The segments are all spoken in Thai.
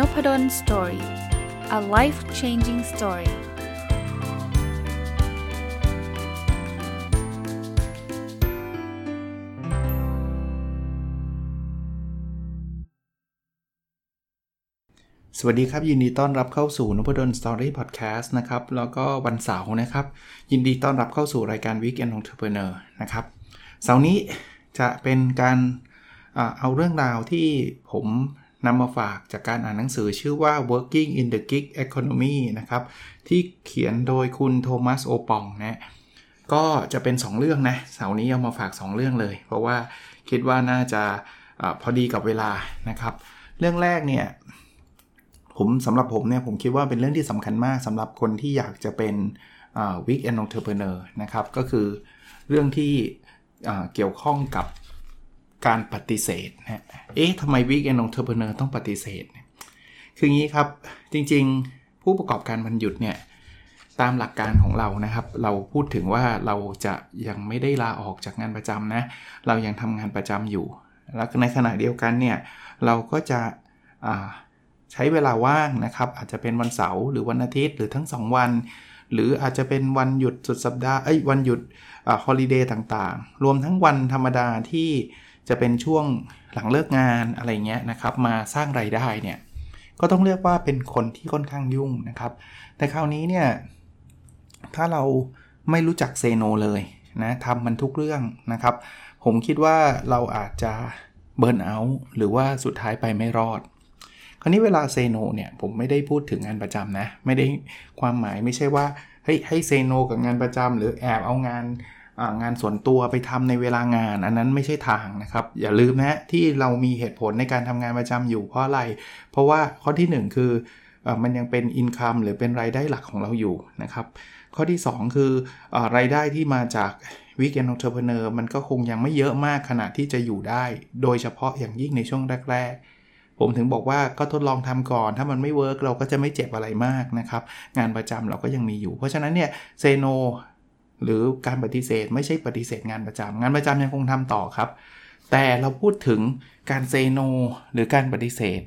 Nopadol's Story a life changing story สวัสดีครับยินดีต้อนรับเข้าสู่ Nopadol's Story Podcast นะครับแล้วก็วันเสาร์นะครับ ยินดีต้อนรับเข้าสู่รายการ Weekend Entrepreneur นะครับเสาร์นี้จะเป็นการเอาเรื่องราวที่ผม นำมาฝากจากการอ่านหนังสือชื่อว่า Working in the Gig Economy นะครับ ที่เขียนโดยคุณ Thomas Oppong นะก็จะเป็น 2 เรื่องนะเสาร์นี้เอามาฝาก 2 เรื่องเลย เพราะว่าคิดว่าน่าจะอพอดีกับเวลานะครับ เรื่องแรกเนี่ยผมสำหรับผมเนี่ยผมคิดว่าเป็นเรื่องที่สำคัญมากสำหรับคนที่อยากจะเป็น Weekend Entrepreneur นะครับ ก็คือเรื่องที่เกี่ยวข้องกับ การปฏิเสธนะเอ๊ะทำไม Weekend Entrepreneur ต้องปฏิเสธ คืองี้ครับ จริงๆ ผู้ประกอบการวันหยุดเนี่ย ตามหลักการของเรานะครับ เราพูดถึงว่าเราจะยังไม่ได้ลาออกจากงานประจำนะ เรายังทำงานประจำอยู่ แล้วในขณะเดียวกันเนี่ย เราก็จะใช้เวลาว่างนะครับ อาจจะเป็นวันเสาร์หรือวันอาทิตย์หรือทั้ง 2 วัน หรืออาจจะเป็นวันหยุดสุดสัปดาห์ เอ้ย วันหยุด holiday ต่างๆ รวมทั้งวันธรรมดาที่ จะเป็นช่วงหลังเลิกงานอะไรเงี้ยนะครับ มาสร้างไรายได้เนี่ยก็ต้องเรียกว่าเป็นคนที่ค่อนข้างยุ่งนะครับ แต่คราวนี้เนี่ยถ้าเราไม่รู้จัก say no เลยนะทำมันทุกเรื่องนะครับ ผมคิดว่าเราอาจจะ burnout หรือว่าสุดท้ายไปไม่รอด คราวนี้เวลา say no เนี่ยผมไม่ได้พูดถึงงานประจำนะ ไม่ได้ความหมายไม่ใช่ว่าเฮ้ยให้ say no กับงานประจำหรือแอบเอางาน งานส่วนตัวไปทำในเวลางาน อันนั้นไม่ใช่ทางนะครับ อย่าลืมนะที่เรามีเหตุผลในการทำงานประจำอยู่เพราะอะไร เพราะว่าข้อที่ 1 คืออมันยังเป็น income หรือเป็นรายได้หลักของเราอยู่นะครับ ข้อที่ 2 คืออรายได้ที่มาจาก Weekend Entrepreneur มันก็คงยังไม่เยอะมากขนาดที่จะอยู่ได้ โดยเฉพาะอย่างยิ่งในช่วงแรกๆ ผมถึงบอกว่าก็ทดลองทำก่อน ถ้ามันไม่ work เราก็จะไม่เจ็บอะไรมากนะครับ งานประจำเราก็ยังมีอยู่ เพราะฉะนั้นเนี่ย say no หรือการปฏิเสธไม่ใช่ปฏิเสธงานประจำงานประจำยังคงทำต่อครับ แต่เราพูดถึงการ say no หรือการปฏิเสธ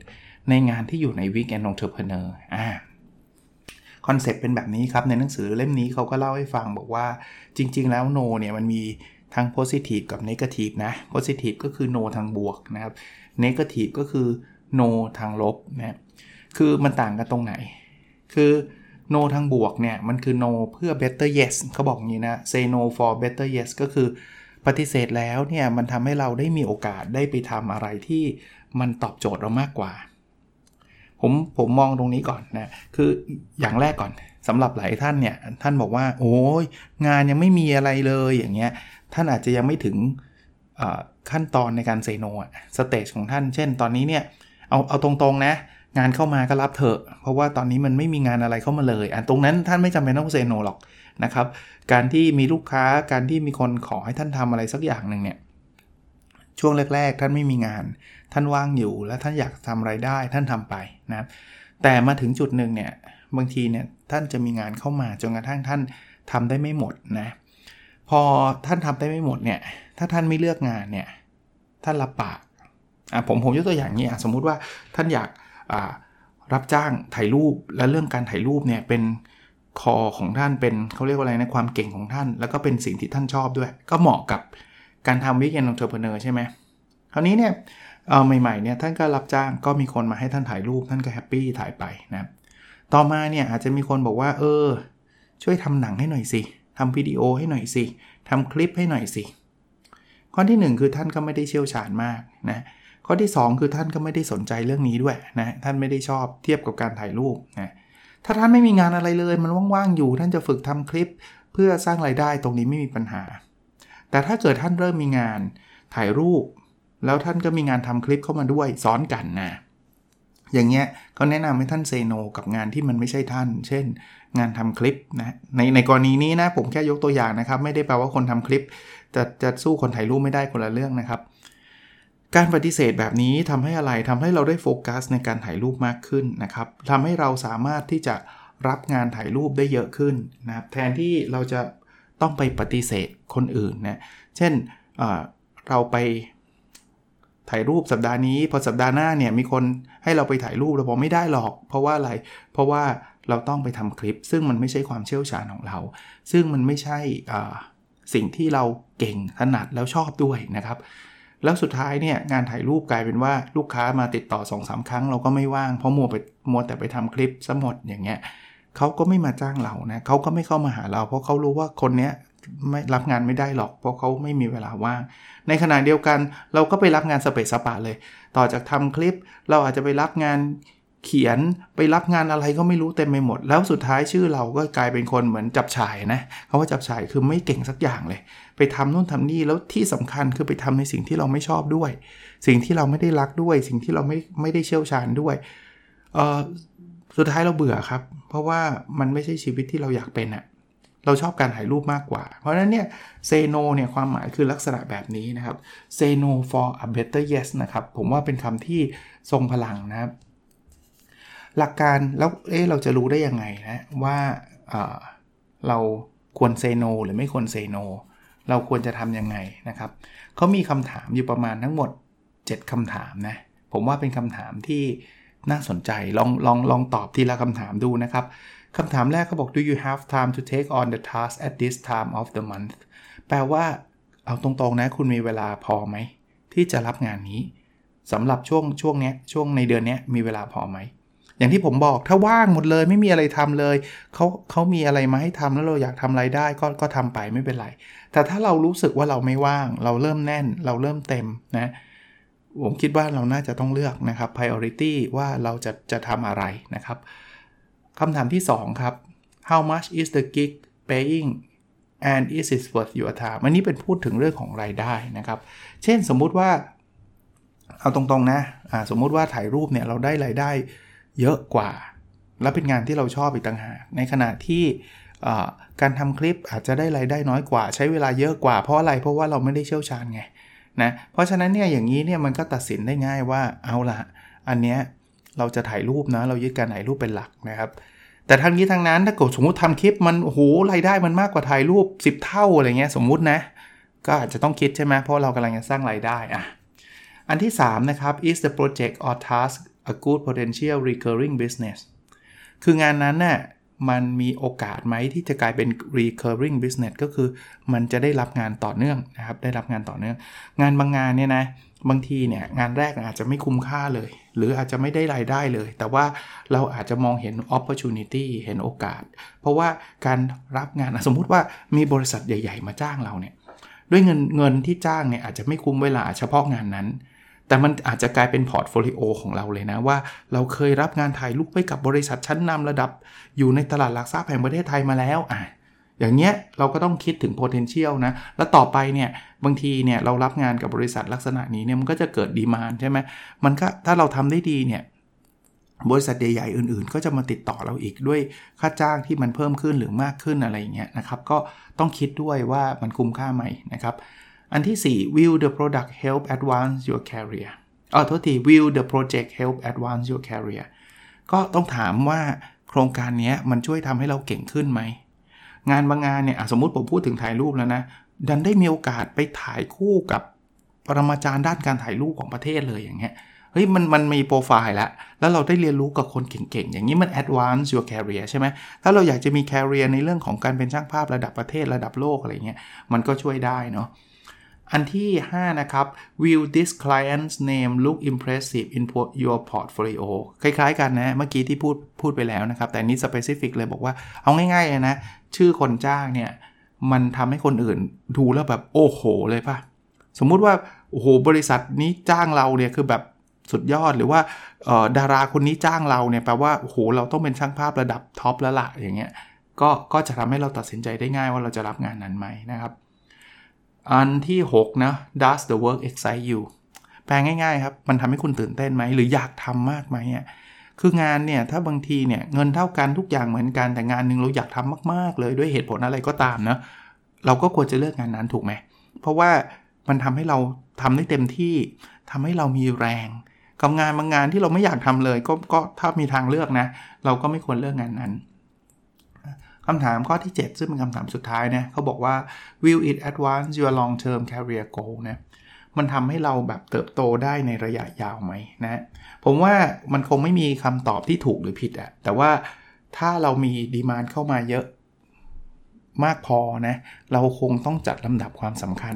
ในงานที่อยู่ใน Weekend Entrepreneur อ่า concept เป็นแบบนี้ครับ ในหนังสือเล่มนี้เขาก็เล่าให้ฟังบอกว่าจริง ๆ แล้วโนเนี่ยมันมีทั้ง positive กับ negative นะ positive ก็คือ no ทางบวกนะครับ negative ก็คือ no ทางลบนะคือมันต่างกันตรงไหน คือ no ทางบวกเนี่ย มันคือ no เพื่อ better yes เขาบอกอย่างนี้นะ say no for better yes ก็คือปฏิเสธแล้วเนี่ย มันทำให้เราได้มีโอกาสได้ไปทำอะไรที่มันตอบโจทย์เรามากกว่า ผมผมมองตรงนี้ก่อนนะ คืออย่างแรกก่อนสำหรับหลายท่านเนี่ย ท่านบอกว่า โอ้ยงานยังไม่มีอะไรเลยอย่างเงี้ย ท่านอาจจะยังไม่ถึงขั้นตอนในการ say no stage ของท่าน เช่น ตอนนี้เนี่ย เอาเอาตรงๆนะ งานเข้ามาก็รับเถอะ เพราะว่าตอนนี้มันไม่มีงานอะไรเข้ามาเลยอันตรงนั้นท่านไม่จำเป็นต้อง say no หรอกนะครับ การที่มีลูกค้าการที่มีคนขอให้ท่านทำอะไรสักอย่างหนึ่งเนี่ยช่วงแรก ๆ ท่านไม่มีงาน ท่านว่างอยู่แล้วท่านอยากทำไรายได้ท่านทำไปนะแต่มาถึงจุดหนึ่งเนี่ยบางทีเนี่ยท่านจะมีงานเข้ามาจนกระทั่งท่านทำได้ไม่หมดนะพอท่านทำได้ไม่หมดเนี่ยถ้าท่านไม่เลือกงานเนี่ยท่านรับปากอะผมผมยกตัวอย่างนี้อะสมมุติว่าท่านอยาก รับจ้างถ่ายรูปและเรื่องการถ่ายรูปเนี่ยเป็นคอของท่านเป็นเขาเรียกว่าอะไรนะความเก่งของท่าน แล้วก็เป็นสิ่งที่ท่านชอบด้วย ก็เหมาะกับการทำ Weekend Entrepreneur ใช่ไหมคราวนี้เนี่ยใหม่ๆเนี่ยท่านก็รับจ้างก็มีคนมาให้ท่านถ่ายรูปท่านก็ happy ถ่ายไปนะต่อมาเนี่ยอาจจะมีคนบอกว่า เออ ช่วยทำหนังให้หน่อยสิทำวิดีโอให้หน่อยสิทำคลิปให้หน่อยสิข้อที่ 1 คือท่านก็ไม่ได้เชี่ยวชาญมากนะ ข้อที่ 2 คือท่านก็ไม่ได้สนใจเรื่องนี้ด้วยนะท่านไม่ได้ชอบเทียบกับการถ่ายรูปนะถ้าท่านไม่มีงานอะไรเลยมันว่างๆอยู่ ท่านจะฝึกทำคลิป เพื่อสร้างไรายได้ตรงนี้ไม่มีปัญหา แต่ถ้าเกิดท่านเริ่มมีงานถ่ายรูป แล้วท่านก็มีงานทำคลิปเข้ามาด้วยซ้อนกันนะอย่างเงี้ยก็แนะนำให้ท่านเซโนกับงานที่มันไม่ใช่ท่าน เช่น งานทำคลิปนะในในกรณีนี้นะผมแค่ยกตัวอย่างนะครับ ไม่ได้แปลว่าคนทำคลิป จะจะสู้คนถ่ายรูปไม่ได้คนละเรื่องนะครับ การปฏิเสธแบบนี้ทำให้อะไรทำให้เราได้โฟกัสในการถ่ายรูปมากขึ้นนะครับทำให้เราสามารถที่จะรับงานถ่ายรูปได้เยอะขึ้นนะครับแทนที่เราจะต้องไปปฏิเสธคนอื่นนะเช่นเเราไปถ่ายรูปสัปดาห์นี้ พอสัปดาห์หน้าเนี่ยมีคนให้เราไปถ่ายรูปเราบอกไม่ได้หรอก เพราะว่าอะไร เพราะว่าเราต้องไปทำคลิป ซึ่งมันไม่ใช่ความเชี่ยวชาญของเรา ซึ่งมันไม่ใช่สิ่งที่เราเก่งถนัดแล้วชอบด้วยนะครับ แล้วสุดท้ายเนี่ยงานถ่ายรูปกลายเป็นว่าลูกค้ามาติดต่อ2อสาครั้งเราก็ไม่ว่างเพราะมัวไปมัวแต่ไปทำคลิปซะหมดอย่างเงี้ยเขาก็ไม่มาจ้างเรานะเขาก็ไม่เข้ามาหาเรา เพราะเขารู้ว่าคนเนี้ยไม่รับงานไม่ได้หรอก เพราะเขาไม่มีเวลาว่าง ในขณะเดียวกันเราก็ไปรับงานสเปซสปะเลย ต่อจากทำคลิป เราอาจจะไปรับงาน เขียนไปรับงานอะไรก็ไม่รู้เต็มไปหมด แล้วสุดท้ายชื่อเราก็กลายเป็นคนเหมือนจับฉายนะเขาว่าจับฉายคือไม่เก่งสักอย่างเลย ไปทำนู่นทำนี่แล้วที่สำคัญคือไปทำในสิ่งที่เราไม่ชอบด้วย สิ่งที่เราไม่ได้รักด้วย สิ่งที่เราไม่ไม่ได้เชี่ยวชาญด้วยเออสุดท้ายเราเบื่อครับ เพราะว่ามันไม่ใช่ชีวิตที่เราอยากเป็นอะเราชอบการถ่ายรูปมากกว่า เพราะฉะนั้นเนี่ยเซโนเนี่ยความหมายคือลักษณะแบบนี้นะครับเซโน for a better yes นะครับ ผมว่าเป็นคำที่ทรงพลังนะครับ หลักการแล้วเอ๊ะเราจะรู้ได้ยังไงนะว่าเราควรเซโนหรือไม่ควรเซโนเราควรจะทำยังไงนะครับเขามีคำถามอยู่ประมาณทั้งหมด 7คำถามนะผมว่าเป็นคำถามที่น่าสนใจลองลองลองตอบทีละคำถามดูนะครับคำถามแรกเขาบอก do you have time to take on the task at this time of the month แปลว่าเอาตรงๆนะคุณมีเวลาพอไหม ที่จะรับงานนี้สำหรับช่วงช่วงนี้ช่วงในเดือนนี้มีเวลาพอไหม อย่างที่ผมบอกถ้าว่างหมดเลยไม่มีอะไรทำเลยเขาเขามีอะไรมาให้ทำแล้วเราอยากทำอะไรได้ก็ก็ทำไปไม่เป็นไร แต่ถ้าเรารู้สึกว่าเราไม่ว่าง เราเริ่มแน่น เราเริ่มเต็มนะผมคิดว่าเราน่าจะต้องเลือกนะครับ priority ว่าเราจะจะทำอะไรนะครับคำถามที่ 2 ครับ how much is the gig paying and is it worth your time อันนี้เป็นพูดถึงเรื่องของรายได้นะครับ เช่นสมมุติว่า เอาตรงๆนะะสมมุติว่าถ่ายรูปเนี่ยเราได้รายได้ เยอะกว่า แล้วเป็นงานที่เราชอบอีกต่างหาก ในขณะที่การทำคลิปอาจจะได้รายได้น้อยกว่า ใช้เวลาเยอะกว่าเพราะอะไรเพราะว่าเราไม่ได้เชี่ยวชาญไงนะเพราะฉะนั้นเนี่ยอย่างนี้เนี่ยมันก็ตัดสินได้ง่ายว่าเอาละอันเนี้ยเราจะถ่ายรูปนะเรายึดการถ่ายรูปเป็นหลักนะครับ แต่ทั้งนี้ทั้งนั้นถ้าเกิดสมมติทำคลิปมันโอ้โหรายได้มันมากกว่าถ่ายรูป 10 เท่าอะไรเงี้ยสมมุตินะ ก็อาจจะต้องคิดใช่ไหมเพราะเรากำลังจะสร้างรายได้อะอันที่3นะครับ is the project or task a good potential recurring business คืองานนั้นน่ะมันมีโอกาสไหมที่จะกลายเป็น recurring business ก็คือมันจะได้รับงานต่อเนื่องนะครับ ได้รับงานต่อเนื่อง งานบางงานเนี่ยนะ บางทีเนี่ยงานแรกอาจจะไม่คุ้มค่าเลย หรืออาจจะไม่ได้รายได้เลย แต่ว่าเราอาจจะมองเห็น opportunity เห็นโอกาส เพราะว่าการรับงานสมมุติว่ามีบริษัทใหญ่ ๆ มาจ้างเราเนี่ย ด้วยเงินเงินที่จ้างเนี่ยอาจจะไม่คุ้มเวลาเฉพาะงานนั้น แต่มันอาจจะกลายเป็น portfolio ของเราเลยนะว่า เราเคยรับงานถ่ายรูปไปกับบริษัทชั้นนำระดับ อยู่ในตลาดหลักทรัพย์แห่งประเทศไทยมาแล้วอะอย่างเงี้ยเราก็ต้องคิดถึง potential นะ แล้วต่อไปเนี่ยบางทีเนี่ยเรารับงานกับบริษัทลักษณะนี้เนี่ยมันก็จะเกิด demand ใช่ไหมมันก็ถ้าเราทำได้ดีเนี่ยบริษัทใหญ่ๆอื่นๆ ก็จะมาติดต่อเราอีกด้วยค่าจ้างที่มันเพิ่มขึ้นหรือมากขึ้นอะไรอย่างเงี้ยนะครับ ก็ต้องคิดด้วยว่ามันคุ้มค่าไหมนะครับ อันที่ 4 will the product help advance your career อ๋อโทษที will the project help advance your career ก็ต้องถามว่าโครงการนี้มันช่วยทำให้เราเก่งขึ้นไหม งานบางงานเนี่ยสมมติผมพูดถึงถ่ายรูปแล้วนะ ดันได้มีโอกาสไปถ่ายคู่กับปรมาจารย์ด้านการถ่ายรูปของประเทศเลยอย่างเงี้ยเฮ้ยมันมันมีโปรไฟล์แล้ว แล้วเราได้เรียนรู้กับคนเก่งๆ อย่างนี้มัน advance your career ใช่ไหม ถ้าเราอยากจะมี career ในเรื่องของการเป็นช่างภาพระดับประเทศระดับโลกอะไรเงี้ย มันก็ช่วยได้เนาะ อันที่ 5 นะครับ will this client's name look impressive in your portfolio คล้ายๆกันนะ เมื่อกี้ที่พูดพูดไปแล้วนะครับ แต่นี้ specific เลยบอกว่าเอาง่ายๆเลยนะ ชื่อคนจ้างเนี่ย มันทำให้คนอื่นดูแล้วแบบโอ้โหเลยป่ะ สมมุติว่า โอ้โห บริษัทนี้จ้างเราเนี่ย คือแบบสุดยอดหรือว่าดาราคนนี้จ้างเราเนี่ยแปลว่าโอ้โหเราต้องเป็นช่างภาพระดับท็อปแล้วละอย่างเงี้ยก็ก็จะทำให้เราตัดสินใจได้ง่ายว่าเราจะรับงานนั้นไหมนะครับ อันที่ 6 นะ does the work excite you แปลง่ายๆครับ มันทำให้คุณตื่นเต้นไหม หรืออยากทำมากไหมอะคืองานเนี่ย ถ้าบางทีเนี่ย เงินเท่ากันทุกอย่างเหมือนกัน แต่งานหนึ่งเราอยากทำมากๆ เลยด้วยเหตุผลอะไรก็ตามนะเราก็ควรจะเลือกงานนั้นถูกไหม เพราะว่ามันทำให้เราทำได้เต็มที่ทำให้เรามีแรงกับงานบางงานที่เราไม่อยากทำเลย ก็ก็ถ้ามีทางเลือกนะ เราก็ไม่ควรเลือกงานนั้น คำถามข้อที่ 7 ซึ่งเป็นคำถามสุดท้ายนะเขาบอกว่า will it advance your long term career goal นะมันทำให้เราแบบเติบโตได้ในระยะยาวไหมนะผมว่ามันคงไม่มีคำตอบที่ถูกหรือผิดอะแต่ว่าถ้าเรามีดีมานเข้ามาเยอะมากพอนะเราคงต้องจัดลำดับความสำคัญ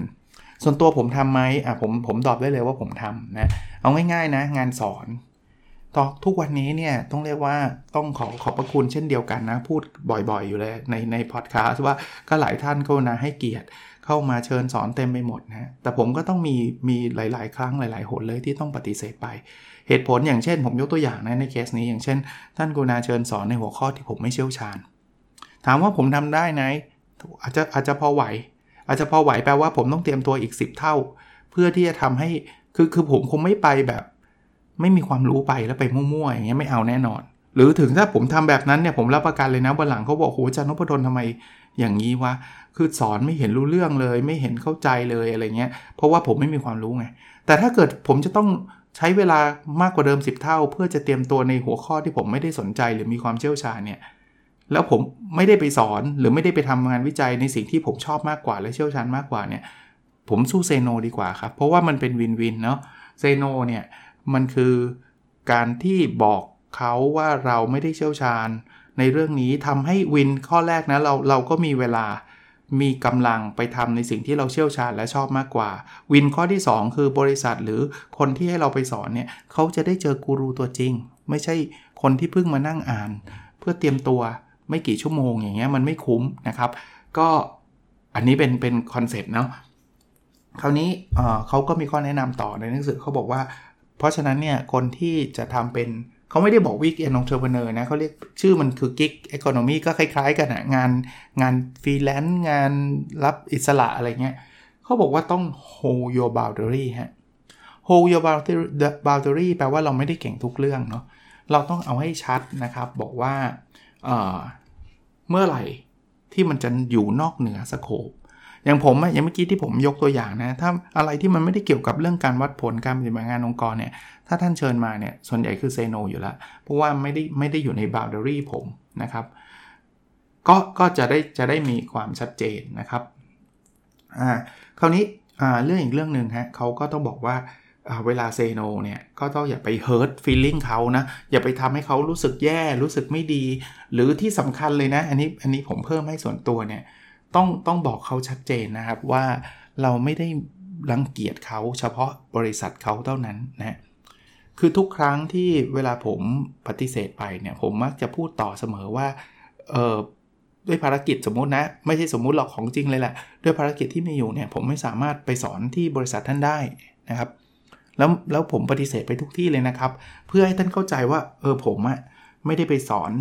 ส่วนตัวผมทำไหมอะผมผมตอบได้เลยว่าผมทำนะเอาง่ายๆนะงานสอน ตอทุกวันนี้เนี่ยต้องเรียกว่าต้องขอขอบพระคุณเช่นเดียวกันนะ พูดบ่อยๆอยู่เลยในในพอดแคสต์ว่าก็หลายท่านก็นะให้เกียรติเข้ามาเชิญสอนเต็มไปหมดนะแต่ผมก็ต้องมีมีหลาย ๆ ครั้งหลายๆหนเลยที่ต้องปฏิเสธไป เหตุผลอย่างเช่น ผมยกตัวอย่างนะในเคสนี้อย่างเช่น ท่านกุณาเชิญสอนในหัวข้อที่ผมไม่เชี่ยวชาญ ถามว่าผมทำได้ไหมอาจจะอาจจะพอไหว อาจจะพอไหวแปลว่าผมต้องเตรียมตัวอีก 10 เท่า เพื่อที่จะทำให้คือคือผมคงไม่ไปแบบ ไม่มีความรู้ไปแล้วไปมั่วๆอย่างเงี้ยไม่เอาแน่นอน หรือถึงถ้าผมทำแบบนั้นเนี่ยผมรับประกันเลยนะวันหลังเขาบอกโหอาจารย์นพดลทำไมอย่างนี้วะคือสอนไม่เห็นรู้เรื่องเลย ไม่เห็นเข้าใจเลยอะไรเงี้ยเพราะว่าผมไม่มีความรู้ไงแต่ถ้าเกิดผมจะต้องใช้เวลามากกว่าเดิม 10 เท่า เพื่อจะเตรียมตัวในหัวข้อที่ผมไม่ได้สนใจหรือมีความเชี่ยวชาญเนี่ยแล้วผมไม่ได้ไปสอนหรือไม่ได้ไปทำงานวิจัยในสิ่งที่ผมชอบมากกว่าและเชี่ยวชาญมากกว่าเนี่ยผมสู้เซโนดีกว่าครับ เพราะว่ามันเป็นวินวินเนาะเซโนเนี่ย มันคือการที่บอกเขาว่าเราไม่ได้เชี่ยวชาญ ในเรื่องนี้ทำให้วินข้อแรกนะเราเราก็มีเวลามีกำลังไปทำในสิ่งที่เราเชี่ยวชาญและชอบมากกว่า win ข้อที่ 2 คือบริษัทหรือคนที่ให้เราไปสอนเนี่ยเขาจะได้เจอกูรูตัวจริง ไม่ใช่คนที่เพิ่งมานั่งอ่าน เพื่อเตรียมตัวไม่กี่ชั่วโมงอย่างเงี้ยมันไม่คุ้มนะครับ ก็อันนี้เป็นเป็นคอนเซ็ปต์เนาะคราวนี้เขาก็มีข้อแนะนำต่อในหนังสือเขาบอกว่า เพราะฉะนั้นเนี่ยคนที่จะทำเป็นเขาไม่ได้บอก Weekend Entrepreneur นะเขาเรียกชื่อมันคือ gig economy ก็คล้ายๆกันนะงานงานฟรีแลนซ์งานรับอิสระอะไรเงี้ยเขาบอกว่าต้อง hold your boundary ฮะ hold your boundary แปลว่าเราไม่ได้เก่งทุกเรื่องเนาะเราต้องเอาให้ชัดนะครับ บอกว่าเมื่อไหร่ที่มันจะอยู่นอกเหนือ scope อย่างผมอย่างเมื่อกี้ที่ผมยกตัวอย่างนะถ้าอะไรที่มันไม่ได้เกี่ยวกับเรื่องการวัดผลการปฏิบัติงานองค์กรเนี่ยถ้าท่านเชิญมาเนี่ยส่วนใหญ่คือ say no อยู่แล้ว เพราะว่าไม่ได้ไม่ได้อยู่ในบาวเดอรี่ผมนะครับก็ก็จะได้จะได้มีความชัดเจนนะครับอ่าคราวนี้อ่าเรื่องอีกเรื่องหนึ่งฮะเขาก็ต้องบอกว่าเวลาเซโนเนี่ยก็ต้องอย่าไปเฮิร์ตฟีลลิ่งเขานะ อย่าไปทำให้เขารู้สึกแย่ รู้สึกไม่ดี หรือที่สำคัญเลยนะ อันนี้อันนี้ผมเพิ่มให้ส่วนตัวเนี่ย ต้องต้องบอกเขาชัดเจนนะครับว่าเราไม่ได้รังเกียจเขาเฉพาะบริษัทเขาเท่านั้นนะคือทุกครั้งที่เวลาผมปฏิเสธไปเนี่ยผมมักจะพูดต่อเสมอว่าเออด้วยภารกิจสมมุตินะ ไม่ใช่สมมุติหรอกของจริงเลยแหละ ด้วยภารกิจที่มีอยู่เนี่ยผมไม่สามารถไปสอนที่บริษัทท่านได้นะครับแล้วแล้วผมปฏิเสธไปทุกที่เลยนะครับ เพื่อให้ท่านเข้าใจว่าเออผมอะไม่ได้ไปสอน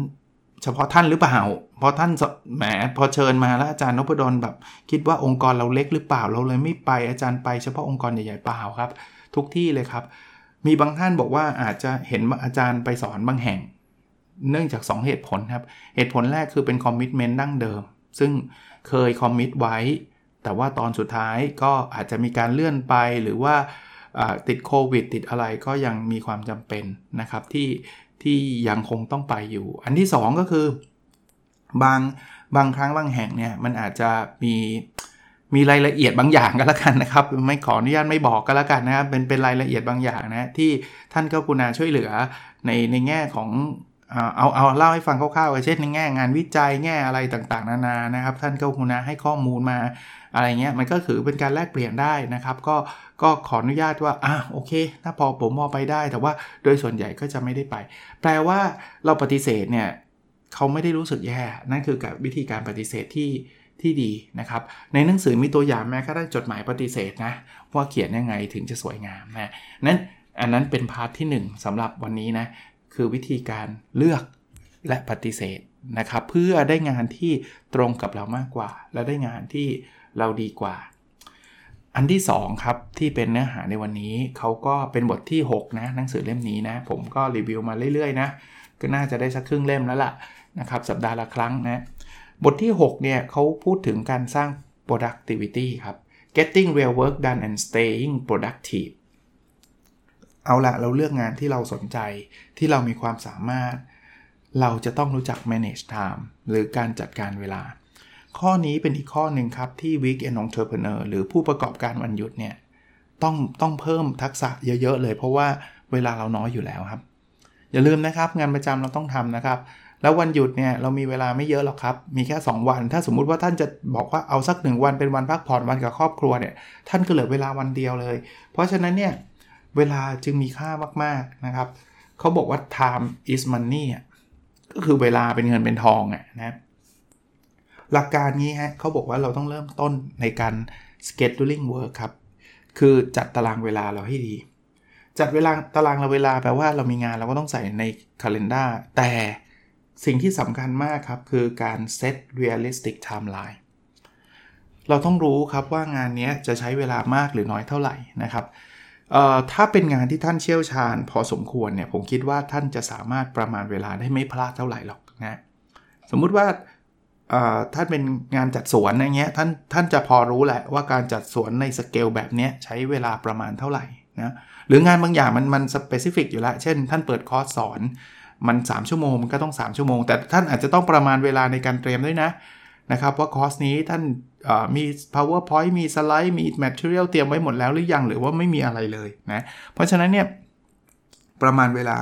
เฉพาะท่านหรือเปล่าพอท่านแหมพอเชิญมาแล้วอาจารย์นพดลแบบ คิดว่าองค์กรเราเล็กหรือเปล่าเราเลยไม่ไปอาจารย์ไปเฉพาะองค์กรใหญ่ๆเปล่าครับ ทุกที่เลยครับ มีบางท่านบอกว่าอาจจะเห็นอาจารย์ไปสอนบางแห่ง เนื่องจาก 2 เหตุผลครับ เหตุผลแรกคือเป็นคอมมิชเมนต์ดั้งเดิม ซึ่งเคยคอมมิตไว้ แต่ว่าตอนสุดท้ายก็อาจจะมีการเลื่อนไปหรือว่าติดโควิดติดอะไรก็ยังมีความจำเป็นนะครับที่ ที่ยังคงต้องไปอยู่ อันที่ 2 ก็คือบางบางครั้งบางแห่งเนี่ยมันอาจจะมีมีรายละเอียดบางอย่างก็แล้วกันนะครับ ไม่ขออนุญาตไม่บอกก็แล้วกันนะครับเป็นเป็นรายละเอียดบางอย่างนะที่ท่านก็กุณาช่วยเหลือในในแง่ของเอาเอาเล่าให้ฟังคร่าวๆเช่นในแง่งานวิจัยแง่อะไรต่างๆ นานานะครับ ท่านก็คุณาให้ข้อมูลมา อะไรเงี้ยมันก็คือเป็นการแลกเปลี่ยนได้นะครับก็ก็ขออนุญาตว่าอะโอเค ถ้าพอผมมอไปได้ แต่ว่าโดยส่วนใหญ่ก็จะไม่ได้ไป แปลว่าเราปฏิเสธเนี่ยเขาไม่ได้รู้สึกแย่นั่นคือกับวิธีการปฏิเสธที่ที่ดีนะครับ ในหนังสือมีตัวอย่างแม้กระทั่งจดหมายปฏิเสธนะว่าเขียนยังไงถึงจะสวยงามนะนั้นอันนั้นเป็นพาร์ทที่ 1สำหรับวันนี้นะคือวิธีการเลือกและปฏิเสธนะครับ เพื่อได้งานที่ตรงกับเรามากกว่า และได้งานที่ เราดีกว่า อันที่ 2 ครับ ที่เป็นเนื้อหาในวันนี้เขาก็เป็นบทที่ 6 นะหนังสือเล่มนี้นะ ผมก็รีวิวมาเรื่อยๆนะก็น่าจะได้สักครึ่งเล่มแล้วล่ะนะครับสัปดาห์ละครั้งนะ บทที่ 6 เนี่ยเขาพูดถึงการสร้าง productivity ครับ getting real work done and staying productive เอาละเราเลือกงานที่เราสนใจที่เรามีความสามารถ เราจะต้องรู้จัก manage time หรือการจัดการเวลา ข้อนี้เป็นอีกข้อหนึ่งครับ ที่ Weekend Entrepreneur หรือผู้ประกอบการวันหยุดเนี่ย ต้องต้องเพิ่มทักษะเยอะ ๆ เลย เพราะว่าเวลาเราน้อยอยู่แล้วครับ อย่าลืมนะครับ งานประจำเราต้องทำนะครับ แล้ววันหยุดเนี่ยเรามีเวลาไม่เยอะหรอกครับ มีแค่ 2 วัน ถ้าสมมุติว่าท่านจะบอกว่าเอาสักหนึ่งวันเป็นวันพักผ่อนวันกับครอบครัวเนี่ย ท่านก็เหลือเวลาวันเดียวเลย เพราะฉะนั้นเนี่ยเวลาจึงมีค่ามากๆนะครับเขาบอกว่า time is money ก็คือเวลาเป็นเงินเป็นทองอะนะ หลักการนี้ฮะเขาบอกว่าเราต้องเริ่มต้นในการ scheduling work ครับ คือจัดตารางเวลาเราให้ดี จัดเวลาตารางเราเวลาแปลว่าเรามีงานเราก็ต้องใส่ใน calendar แต่สิ่งที่สำคัญมากครับ คือการ set realistic timeline เราต้องรู้ครับว่างานนี้จะใช้เวลามากหรือน้อยเท่าไหร่นะครับถ้าเป็นงานที่ท่านเชี่ยวชาญ พอสมควรเนี่ยผมคิดว่าท่านจะสามารถประมาณเวลาได้ไม่พลาดเท่าไหร่หรอกนะสมมุติว่า ท่านเป็นงานจัดสวนอย่างเงี้ยท่านท่านจะพอรู้แหละว่าการจัดสวนในสเกลแบบนี้ใช้เวลาประมาณเท่าไหร่นะหรืองานบางอย่างมันมัน specific อยู่แล้ว เช่น ท่านเปิดคอร์สสอนมัน 3 ชั่วโมงมันก็ต้อง 3 ชั่วโมง แต่ท่านอาจจะต้องประมาณเวลาในการเตรียมด้วยนะนะครับว่าคอร์สนี้ท่านมี powerpoint มีสไลด์มี material เตรียมไว้หมดแล้วหรือยังหรือว่าไม่มีอะไรเลยนะเพราะฉะนั้นเนี่ยประมาณเวลา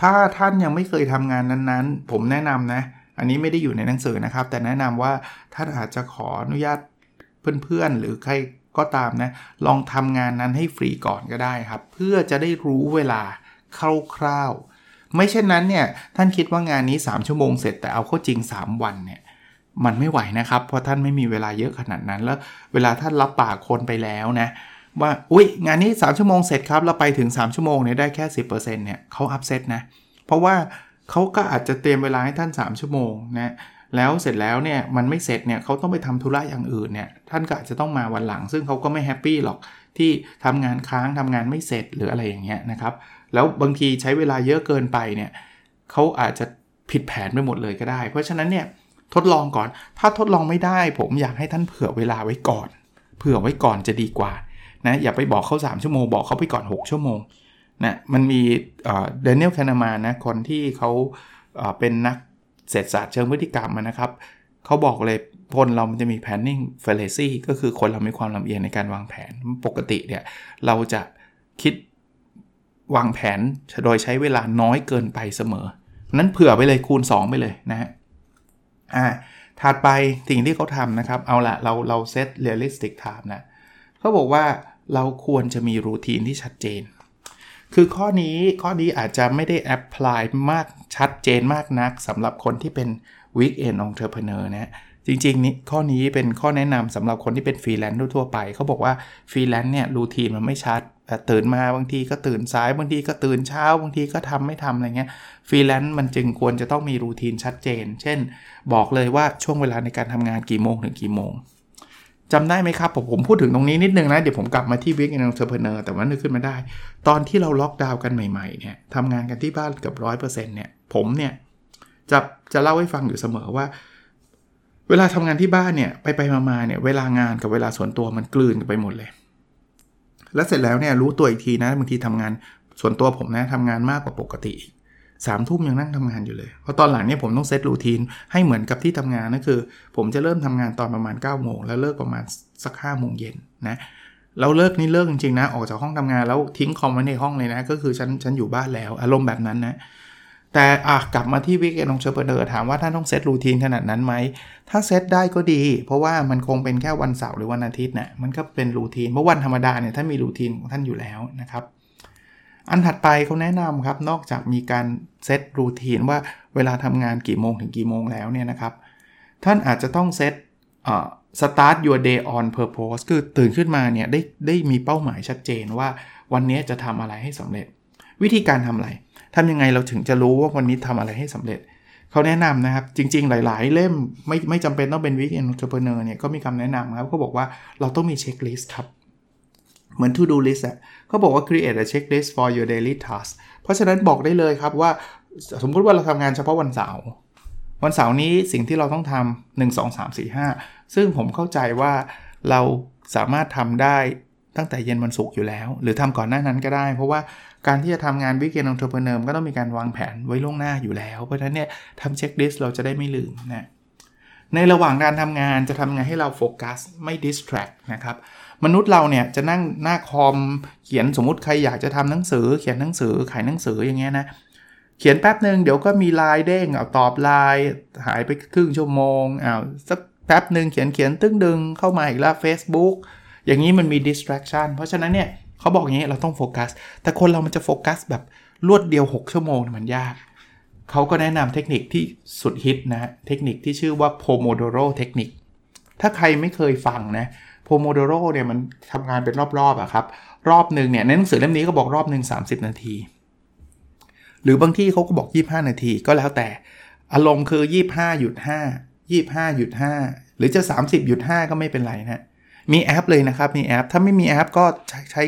ถ้าท่านยังไม่เคยทำงานนั้นๆ ผมแนะนำนะ อันนี้ไม่ได้อยู่ในหนังสือนะครับ แต่แนะนำว่าท่านอาจจะขออนุญาตเพื่อนๆ หรือใครก็ตามนะ ลองทำงานนั้นให้ฟรีก่อนก็ได้ครับ เพื่อจะได้รู้เวลาคร่าวๆ ไม่เช่นนั้นเนี่ย ท่านคิดว่างานนี้ 3 ชั่วโมงเสร็จแต่เอาเข้าจริง 3 วันเนี่ยมันไม่ไหวนะครับ เพราะท่านไม่มีเวลาเยอะขนาดนั้น แล้วเวลาท่านรับปากคนไปแล้วนะว่า อุ้ยงานนี้ 3 ชั่วโมงเสร็จครับ เราไปถึง 3 ชั่วโมงเนี่ยได้แค่ 10%เนี่ยเขาอัพเซตนะ เพราะว่า เขาก็อาจจะเตรียมเวลาให้ท่าน 3 ชั่วโมงนะแล้วเสร็จแล้วเนี่ยมันไม่เสร็จเนี่ยเขาต้องไปทำธุระอย่างอื่นเนี่ยท่านก็อาจจะต้องมาวันหลัง ซึ่งเขาก็ไม่แฮปปี้หรอกที่ทำงานค้างทำงานไม่เสร็จหรืออะไรอย่างเงี้ยนะครับแล้วบางทีใช้เวลาเยอะเกินไปเนี่ยเขาอาจจะผิดแผนไปหมดเลยก็ได้ เพราะฉะนั้นเนี่ยทดลองก่อน ถ้าทดลองไม่ได้ ผมอยากให้ท่านเผื่อเวลาไว้ก่อน เผื่อไว้ก่อนจะดีกว่านะอย่าไปบอกเขา 3 ชั่วโมงบอกเขาไปก่อน 6 ชั่วโมง นะมันมีเดนิเอลแคนามานะคนที่เขาเป็นนักเศรษฐศาสตร์เชิงพฤติกรรมนะครับเขาบอกเลยคนเรามันจะมี planning fallacy ก็คือคนเรามีความลำเอียงในการวางแผนปกติเนี่ยเราจะคิดวางแผนโดยใช้เวลาน้อยเกินไปเสมอ นั้นเผื่อไปเลยคูณ 2 ไปเลยนะฮะอ่าถัดไปสิ่งที่เขาทำนะครับ เอาละเราเรา set realistic time นะเขาบอกว่าเราควรจะมี routine ที่ชัดเจน คือข้อนี้ข้อนี้อาจจะไม่ได้ apply มากชัดเจนมากนักสำหรับคนที่เป็น Weekend Entrepreneur นะจริงๆนี้ข้อนี้เป็นข้อแนะนำสำหรับคนที่เป็นฟรีแลนซ์ทั่วไป เขาบอกว่าฟรีแลนซ์เนี่ย routine มันไม่ชัดตื่นมาบางทีก็ตื่นสายบางทีก็ตื่นเช้า บางทีก็ทำไม่ทำอะไรเงี้ยฟรีแลนซ์มันจึงควรจะต้องมี routine ชัดเจน เช่น บอกเลยว่าช่วงเวลาในการทำงานกี่โมงถึงกี่โมง จำได้ไหมครับ ผมผมพูดถึงตรงนี้นิดนึงนะ เดี๋ยวผมกลับมาที่ Weekend Entrepreneur แต่ว่านึกขึ้นมาได้ ตอนที่เราล็อกดาวน์กันใหม่ๆเนี่ยทำงานกันที่บ้านเกือบร้อยเปอร์เซ็นต์เนี่ย ผมเนี่ย จะจะเล่าให้ฟังอยู่เสมอว่า เวลาทำงานที่บ้านเนี่ยไปไปมาๆเนี่ยเวลางานกับเวลาส่วนตัวมันกลืนกันไปหมดเลย แล้วเสร็จแล้วเนี่ยรู้ตัวอีกทีนะบางทีทำงานส่วนตัวผมนะทำงานมากกว่าปกติ สามทุ่มยังนั่งทำงานอยู่เลย เพราะตอนหลังเนี่ยผมต้อง set routine ให้เหมือนกับที่ทำงานนั่นคือ ผมจะเริ่มทำงานตอนประมาณ9ก้าโมงแล้วเลิกประมาณสัก5้าโมงเย็นนะเราเลิกนี่เลิกจริงๆนะ ออกจากห้องทำงานแล้วทิ้งคอมไว้ในห้องเลยนะ ก็คือฉันฉันอยู่บ้านแล้ว อารมณ์แบบนั้นนะ แต่อะกลับมาที่ Weekend Entrepreneur ถามว่าท่านต้อง set routine ขนาดนั้นไหม ถ้าเซตได้ก็ดี เพราะว่ามันคงเป็นแค่วันเสาร์หรือวันอาทิตย์น่ะมันก็เป็น routine เมื่อวันธรรมดาเนี่ยท่านมี routine ของท่านอยู่แล้วนะครับ อันถัดไปเขาแนะนำครับนอกจากมีการ set routine ว่าเวลาทำงานกี่โมงถึงกี่โมงแล้วเนี่ยนะครับ ท่านอาจจะต้องเซตอ่า start your day on purpose คือตื่นขึ้นมาเนี่ยได้ได้มีเป้าหมายชัดเจนว่าวันนี้จะทำอะไรให้สำเร็จ วิธีการทำอะไรทำยังไงเราถึงจะรู้ว่าวันนี้ทำอะไรให้สำเร็จเขาแนะนำนะครับ จริง ๆ หลาย ๆ เล่มไม่ไม่จำเป็นต้องเป็นวิกเอนเ n อร์เพเนอร์เนี่ยก็มีคำแนะนำครับเขาบอกว่าเราต้องมี checklist ครับ เหมือน to do list อะเขาบอกว่า create a checklist for your daily task เพราะฉะนั้นบอกได้เลยครับว่า สมมติว่าเราทำงานเฉพาะวันเสาร์วันเสาร์นี้สิ่งที่เราต้องทำ1 2 3 4 5 ซึ่งผมเข้าใจว่าเราสามารถทำได้ตั้งแต่เย็นวันศุกร์อยู่แล้ว หรือทำก่อนหน้านั้นก็ได้ เพราะว่าการที่จะทำงาน Weekend Entrepreneur ก็ต้องมีการวางแผนไว้ล่วงหน้าอยู่แล้ว เพราะฉะนั้นเนี่ยทำ checklist เราจะได้ไม่ลืมนะ ในระหว่างการทำงานจะทำไงให้เราโฟกัสไม่ distract นะครับ มนุษย์เราเนี่ยจะนั่งหน้าคอมเขียนสมมติใครอยากจะทำหนังสือ เขียนหนังสือขายหนังสืออย่างเงี้ยนะเขียนแป๊บหนึ่งเดี๋ยวก็มีไลน์เด้งเอาตอบไลน์หายไปครึ่งชั่วโมงอ้าวสักแป๊บหนึ่งเขียนเขียนตึ้งดึงเข้ามาอีกแล้ว Facebook อย่างนี้มันมี distraction เพราะฉะนั้นเนี่ยเขาบอกอย่างนี้เราต้องโฟกัส แต่คนเรามันจะโฟกัสแบบรวดเดียว 6 ชั่วโมงมันยาก เขาก็แนะนำเทคนิคที่สุดฮิตนะเทคนิคที่ชื่อว่า Pomodoro เทคนิคถ้าใครไม่เคยฟังนะ Pomodoro เนี่ยมันทำงานเป็นรอบๆอะครับ รอบหนึ่งเนี่ยในหนังสือเล่มนี้ก็บอกรอบหนึ่ง30 นาที หรือบางที่เขาก็บอก 25 นาทีก็แล้วแต่ อารมณ์คือ 25หยุด5 25หยุด5หรือจะ 30หยุด5ก็ไม่เป็นไรนะมีแอปเลยนะครับมีแอป ถ้าไม่มีแอปก็ใช้ใช้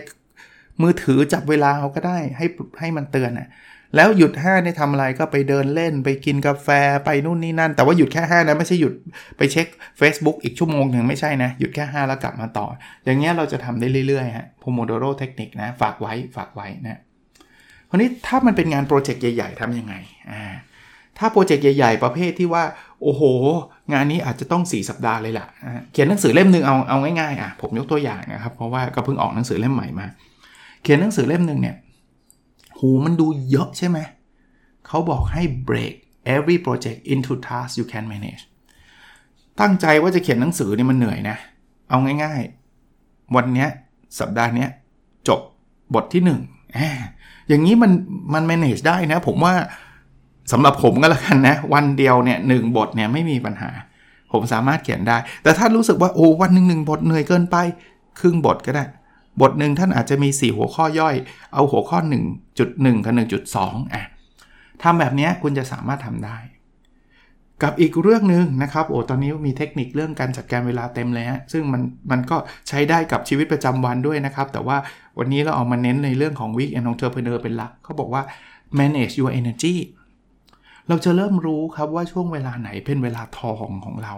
มือถือจับเวลาเขาก็ได้ให้ให้มันเตือนนะ แล้วหยุด5เนี่ยทำอะไรก็ไปเดินเล่นไปกินกาแฟไปนู่นนี่นั่น แต่ว่าหยุดแค่5นะไม่ใช่หยุดไปเช็ค Facebook อีกชั่วโมงหนึ่งไม่ใช่นะ หยุดแค่ 5 แล้วกลับมาต่อ อย่างเงี้ยเราจะทำได้เรื่อยๆฮะ Pomodoro เทคนิคนะ ฝากไว้ฝากไว้นะคราวนี้ถ้ามันเป็นงานโปรเจกต์ใหญ่ ๆทำยังไงอ่าถ้าโปรเจกต์ใหญ่ๆ ประเภทที่ว่า โอ้โห งานนี้อาจจะต้อง 4 สัปดาห์เลยล่ะ เขียนหนังสือเล่มหนึ่งเอาเอาง่ายๆอะผมยกตัวอย่างนะครับ เพราะว่าก็เพิ่งออกหนังสือเล่มใหม่มา เขียนหนังสือเล่มหนึ่งเนี่ย หูมันดูเยอะใช่ไหม เขาบอกให้ break every project into tasks you can manage ตั้งใจว่าจะเขียนหนังสือนี่มันเหนื่อยนะ เอาง่ายๆ วันนี้สัปดาห์นี้จบบทที่1อ่าอย่างนี้มันมัน manage ได้นะ ผมว่าสำหรับผมก็แล้วกันนะ วันเดียวเนี่ยหบทเนี่ยไม่มีปัญหา ผมสามารถเขียนได้ แต่ถ้ารู้สึกว่าโอ้วันหนึ่งหนึ่งบทเหนื่อยเกินไป ครึ่งบทก็ได้ บทหนึ่งท่านอาจจะมี 4 หัวข้อย่อย เอาหัวข้อ 1.1 กับ 1.2 อะทำแบบนี้คุณจะสามารถทำได้ กับอีกเรื่องหนึ่งนะครับ โอ้ ตอนนี้มีเทคนิคเรื่องการจัดการเวลาเต็มเลยฮะ ซึ่งมันมันก็ใช้ได้กับชีวิตประจำวันด้วยนะครับ แต่ว่าวันนี้เราเอามาเน้นในเรื่องของ week and entrepreneur เป็นหลักเขาบอกว่า manage your energy เราจะเริ่มรู้ครับว่าช่วงเวลาไหนเป็นเวลาทองของเรา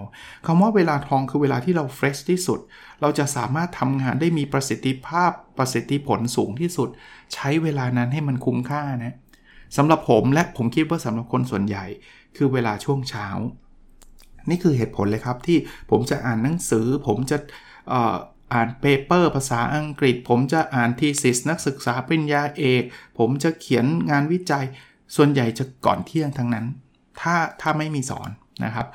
คำว่าเวลาทองคือเวลาที่เรา fresh ที่สุด เราจะสามารถทำงานได้มีประสิทธิภาพประสิทธิผลสูงที่สุด ใช้เวลานั้นให้มันคุ้มค่านะสำหรับผมและผมคิดว่าสำหรับคนส่วนใหญ่ คือเวลาช่วงเช้า นี่คือเหตุผลเลยครับที่ผมจะอ่านหนังสือ ผมจะอ่าน paper ภาษาอังกฤษ ผมจะอ่าน thesis นักศึกษาปริญญาเอก ผมจะเขียนงานวิจัย ส่วนใหญ่จะก่อนเที่ยงทั้งนั้น ถ้าถ้าไม่มีสอนนะครับ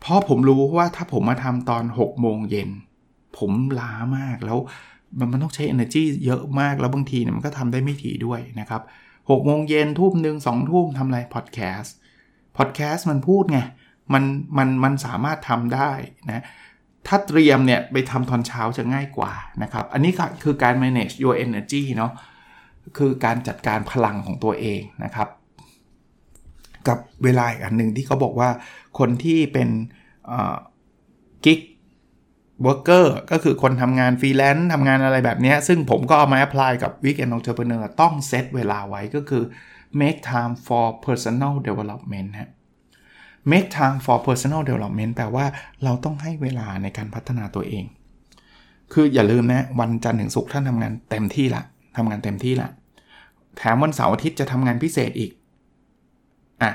เพราะผมรู้ว่าถ้าผมมาทำตอน 6 โมงเย็น ผมล้ามากแล้วมันต้องใช้ energy เยอะมากแล้วบางทีเนี่ยมันก็ทำได้ไม่ถี่ด้วยนะครับ6โมงเย็นทุ่มหนึ่งสองทุ่มทำอะไรพอดแคสต์พอดแคสต์มันพูดไงมันมันมันสามารถทำได้นะถ้าเตรียมเนี่ยไปทำตอนเช้าจะง่ายกว่านะครับ อันนี้คือการ manage your energy เนาะ คือการจัดการพลังของตัวเองนะครับ กับเวลาอีกอันหนึ่งที่เขาบอกว่าคนที่เป็น gig worker ก็คือคนทำงานฟรีแลนซ์ทำงานอะไรแบบนี้ ซึ่งผมก็เอามา apply กับ Weekend Entrepreneur ต้องเซตเวลาไว้ก็คือ make time for personal development ฮะ make time for personal development แปลว่าเราต้องให้เวลาในการพัฒนาตัวเอง คืออย่าลืมนะ วันจันทร์ถึงศุกร์ท่านทำงานเต็มที่ละ ทำงานเต็มที่ละแถมวันเสาร์อาทิตย์จะทำงานพิเศษอีกอะ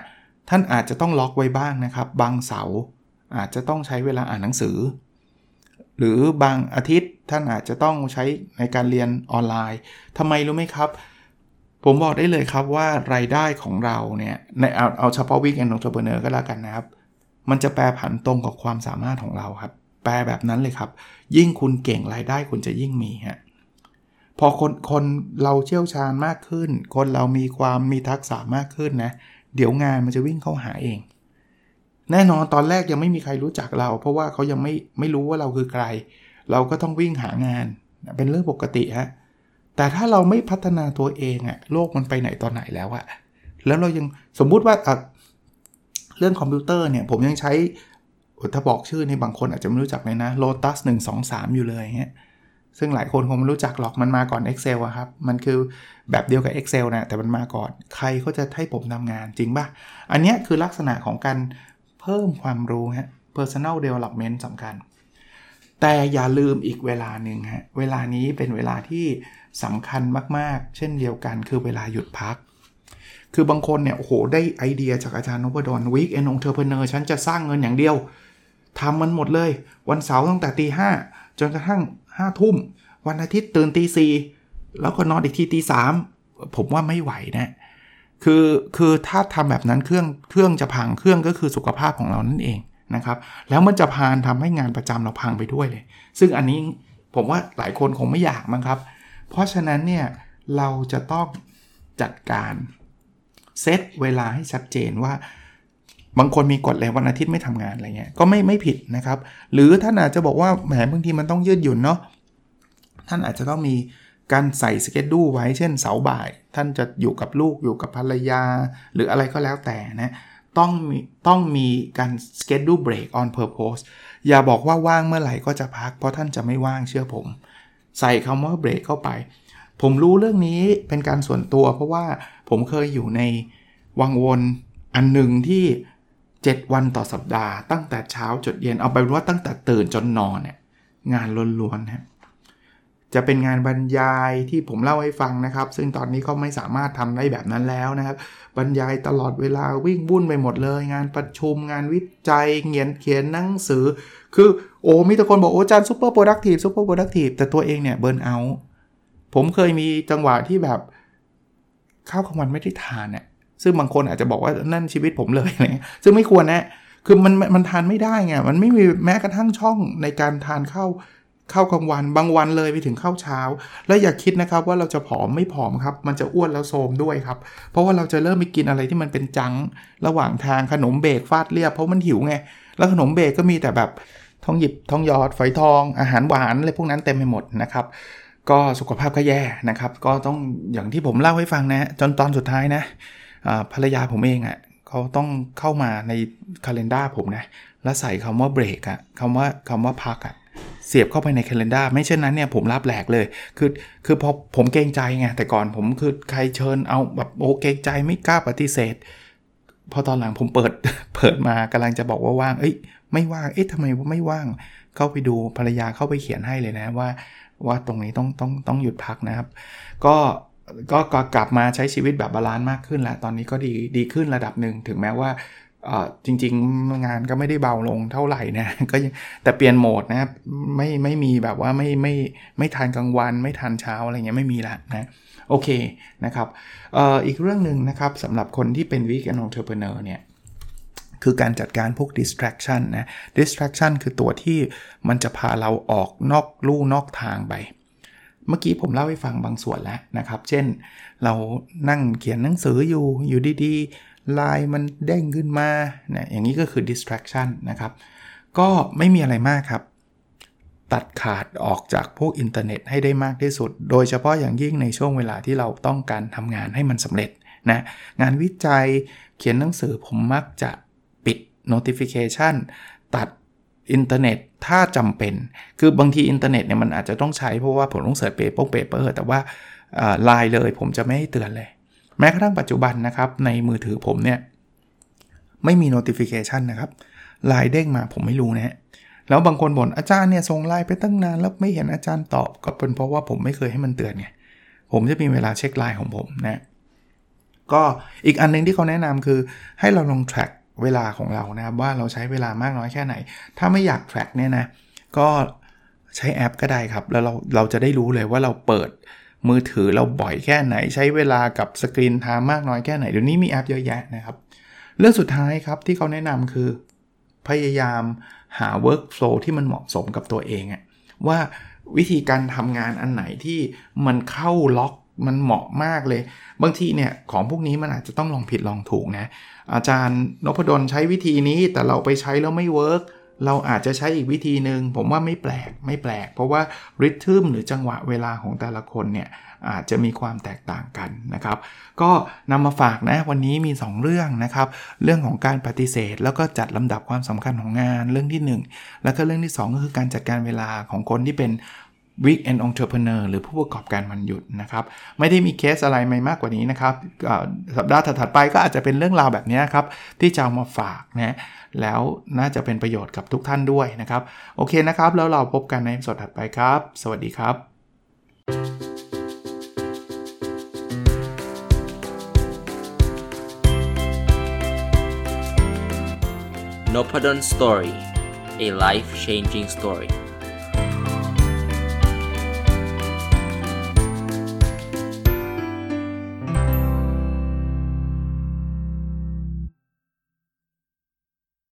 ท่านอาจจะต้องล็อกไว้บ้างนะครับ บางเสาร์อาจจะต้องใช้เวลาอ่านหนังสือ หรือบางอาทิตย์ท่านอาจจะต้องใช้ในการเรียนออนไลน์ทำไมรู้ไหมครับ ผมบอกได้เลยครับว่ารายได้ของเราเนี่ยในเอาเอาเฉพาะ Weekend Entrepreneur ก็แล้วกันนะครับ มันจะแปรผันตรงกับความสามารถของเราครับ แปลแบบนั้นเลยครับ ยิ่งคุณเก่งรายได้คุณจะยิ่งมีฮะ พอคนคนเราเชี่ยวชาญมากขึ้น คนเรามีความมีทักษะมากขึ้นนะ เดี๋ยวงานมันจะวิ่งเข้าหาเอง แน่นอนตอนแรกยังไม่มีใครรู้จักเรา เพราะว่าเขายังไม่ไม่รู้ว่าเราคือใคร เราก็ต้องวิ่งหางานเป็นเรื่องปกติฮะแต่ถ้าเราไม่พัฒนาตัวเองอะโลกมันไปไหนตอนไหนแล้วอะแล้วเรายังสมมุติว่าเรื่องคอมพิวเตอร์เนี่ยผมยังใช้ถ้าบอกชื่อในบางคนอาจจะไม่รู้จักเลยนะ Lotus 1 2 3 อยู่เลยเงี้ย ซึ่งหลายคนคงไม่รู้จักหรอกมันมาก่อน Excel อะครับ มันคือแบบเดียวกับ Excel นะแต่มันมาก่อนใครเขาจะให้ผมทำงานจริงป่ะ อันนี้คือลักษณะของการเพิ่มความรู้ฮะ personal development สำคัญ แต่อย่าลืมอีกเวลาหนึ่งฮะ เวลานี้เป็นเวลาที่สำคัญมากๆ เช่นเดียวกันคือเวลาหยุดพัก คือบางคนเนี่ยโอ้โหได้ไอเดียจากอาจารย์นพดล Weekend Entrepreneur ฉันจะสร้างเงินอย่างเดียวทำมันหมดเลย วันเสาร์ตั้งแต่ตีห้าจนกระทั่ง ห้าทุ่ม วันอาทิตย์ตื่นตีสี่แล้วก็นอนอีกทีตีสามผมว่าไม่ไหวนะคือคือถ้าทำแบบนั้นเครื่องเครื่องจะพังเครื่องก็คือสุขภาพของเรานั่นเองนะครับ แล้วมันจะพานทำให้งานประจำเราพังไปด้วยเลย ซึ่งอันนี้ผมว่าหลายคนคงไม่อยากมั้งครับ เพราะฉะนั้นเนี่ยเราจะต้องจัดการเซตเวลาให้ชัดเจนว่า บางคนมีกฎเลยวันอาทิตย์ไม่ทำงานอะไรเงี้ยก็ไม่ไม่ผิดนะครับ หรือท่านอาจจะบอกว่าแหมบางทีมันต้องยืดหยุ่นเนาะท่านอาจจะต้องมีการใส่สเกจดูไว้เช่นเสาบ่าย ท่านจะอยู่กับลูกอยู่กับภรรยา หรืออะไรก็แล้วแต่นะต้องมีต้องมีการสเกจดูเบรก on purpose อย่าบอกว่าว่างเมื่อไหร่ก็จะพัก เพราะท่านจะไม่ว่างเชื่อผม ใส่คำว่าเบรกเข้าไป ผมรู้เรื่องนี้เป็นการส่วนตัว เพราะว่าผมเคยอยู่ในวังวนอันหนึ่งที่ 7 วันต่อสัปดาห์ ตั้งแต่เช้าจดเย็นเอาไปว่าตั้งแต่ตื่นจนนอนเนี่ยงานล้วนๆนะจะเป็นงานบรรยายที่ผมเล่าให้ฟังนะครับ ซึ่งตอนนี้เขาไม่สามารถทำได้แบบนั้นแล้วนะครับ บรรยายตลอดเวลาวิ่งวุ่นไปหมดเลย งานประชุมงานวิจัยเขียนเขียนหนังสือ คือโอ้มีแต่คนบอกโอ้จารย์ super productive super productive แต่ตัวเองเนี่ย burnout ผมเคยมีจังหวะที่แบบข้าวกลางวันไม่ได้ทานเนี่ย ซึ่งบางคนอาจจะบอกว่านั่นชีวิตผมเลยอะซึ่งไม่ควรนะ คือมันมันทานไม่ได้ไง มันไม่มีแม้กระทั่งช่องในการทานข้าวข้าวกลางวันบางวันเลยไปถึงข้าวเช้า แล้วอย่าคิดนะครับว่าเราจะผอมไม่ผอมครับ มันจะอ้วนแล้วโทมด้วยครับ เพราะว่าเราจะเริ่มไปกินอะไรที่มันเป็นจังระหว่างทางขนมเบรกฟาดเรียบเพราะมันหิวไง แล้วขนมเบรกก็มีแต่แบบทองหยิบทองหยอดฝอยทองอาหารหวานอะไรพวกนั้นเต็มไปหมดนะครับ ก็สุขภาพก็แย่นะครับ ก็ต้องอย่างที่ผมเล่าให้ฟังนะ จนตอนสุดท้ายนะ ภรรยาผมเองอะ่ะเขาต้องเข้ามาในคาล endar ผมนะ แล้วใส่คำว่าเบรกอะคำว่าคำว่าพักอะเสียบเข้าไปในคาล endar ไม่เช่นนั้นเนี่ยผมรับแหลกเลย คือคือพอผมเกรงใจไงแต่ก่อนผมคือใครเชิญเอาแบบโอเกรงใจไม่กล้าปฏิเสธ พอตอนหลังผมเปิดเปิดมากำลังจะบอกว่าว่างเอ้ยไม่ว่างเอ๊ะทำไมไม่ว่าง เข้าไปดูภรรยาเข้าไปเขียนให้เลยนะว่า ว่าตรงนี้ต้องต้องต้องหยุดพักนะครับ ก็ ก็กลับมาใช้ชีวิตแบบ balance มากขึ้นแล้ว ตอนนี้ก็ดีดีขึ้นระดับหนึ่งถึงแม้ว่าจริง ๆ งานก็ไม่ได้เบาลงเท่าไหร่นะก็แต่เปลี่ยนโหมดนะไม่ไม่มีแบบว่าไม่ไม่ไม่ทานกลางวันไม่ทานเช้าอะไรเงี้ยไม่มีละนะโอเคนะครับอออีกเรื่องหนึ่งนะครับสำหรับคนที่เป็นวิกแอนองเทอร์เพเนอร์เนี่ยคือการจัดการพวก distraction นะ distraction คือตัวที่มันจะพาเราออกนอกลู่นอกทางไป เมื่อกี้ผมเล่าให้ฟังบางส่วนแล้วนะครับ เช่น เรานั่งเขียนหนังสืออยู่อยู่ดีๆไลน์มันเด้งขึ้นมาเนี่ยอย่างนี้ก็คือ distraction นะครับ ก็ไม่มีอะไรมากครับ ตัดขาดออกจากพวกอินเทอร์เน็ตให้ได้มากที่สุด โดยเฉพาะอย่างยิ่งในช่วงเวลาที่เราต้องการทำงานให้มันสำเร็จนะงานวิจัยเขียนหนังสือผมมักจะปิด notification ตัดอินเทอร์เน็ต ถ้าจำเป็น คือบางทีอินเทอร์เน็ตเนี่ยมันอาจจะต้องใช้เพราะว่าผมต้อง search paper paper แต่ว่าไลน์เลยผมจะไม่ให้เตือนเลย แม้กระทั่งปัจจุบันนะครับ ในมือถือผมเนี่ย ไม่มี notification นะครับไลน์เด้งมาผมไม่รู้นะฮะแล้วบางคนบ่นอาจารย์เนี่ยส่งไลน์ไปตั้งนานแล้วไม่เห็นอาจารย์ตอบ ก็เป็นเพราะว่าผมไม่เคยให้มันเตือนไงผมจะมีเวลาเช็คไลน์ของผมนะก็อีกอันนึงที่เขาแนะนำคือให้เราลอง track เวลาของเรานะครับว่าเราใช้เวลามากน้อยแค่ไหน ถ้าไม่อยาก track เนี่ยนะก็ใช้แอปก็ได้ครับ แล้วเราเราจะได้รู้เลยว่าเราเปิดมือถือเราบ่อยแค่ไหน ใช้เวลากับ screen time มากน้อยแค่ไหนเดี๋ยวนี้มีแอปเยอะแยะนะครับ เรื่องสุดท้ายครับที่เขาแนะนำคือ พยายามหา workflow ที่มันเหมาะสมกับตัวเองอะว่าวิธีการทำงานอันไหนที่มันเข้าล็อก มันเหมาะมากเลย บางทีเนี่ยของพวกนี้มันอาจจะต้องลองผิดลองถูกนะ อาจารย์นพดลใช้วิธีนี้แต่เราไปใช้แล้วไม่ workเราอาจจะใช้อีกวิธีหนึ่งผมว่าไม่แปลกไม่แปลก เพราะว่า rhythm หรือจังหวะเวลาของแต่ละคนเนี่ยอาจจะมีความแตกต่างกันนะครับ ก็นำมาฝากนะวันนี้มี 2 เรื่องนะครับ เรื่องของการปฏิเสธ แล้วก็จัดลำดับความสำคัญของงานเรื่องที่ 1 แล้วก็เรื่องที่ 2 ก็คือการจัดการเวลาของคนที่เป็น Week End เทอร์เพเนอร์หรือผู้ประกอบการวันหยุดนะครับ ไม่ได้มีเคสอะไรใหม่มากกว่านี้นะครับสัปดาห์ถัดไปก็อาจจะเป็นเรื่องราวแบบนี้ครับ ที่จะามาฝากนะแล้วน่าจะเป็นประโยชน์กับทุกท่านด้วยนะครับ โอเคนะครับ แล้วเราพบกันในสดถัดไปครับ สวัสดีครับ n o p ด d o n Story a life changing story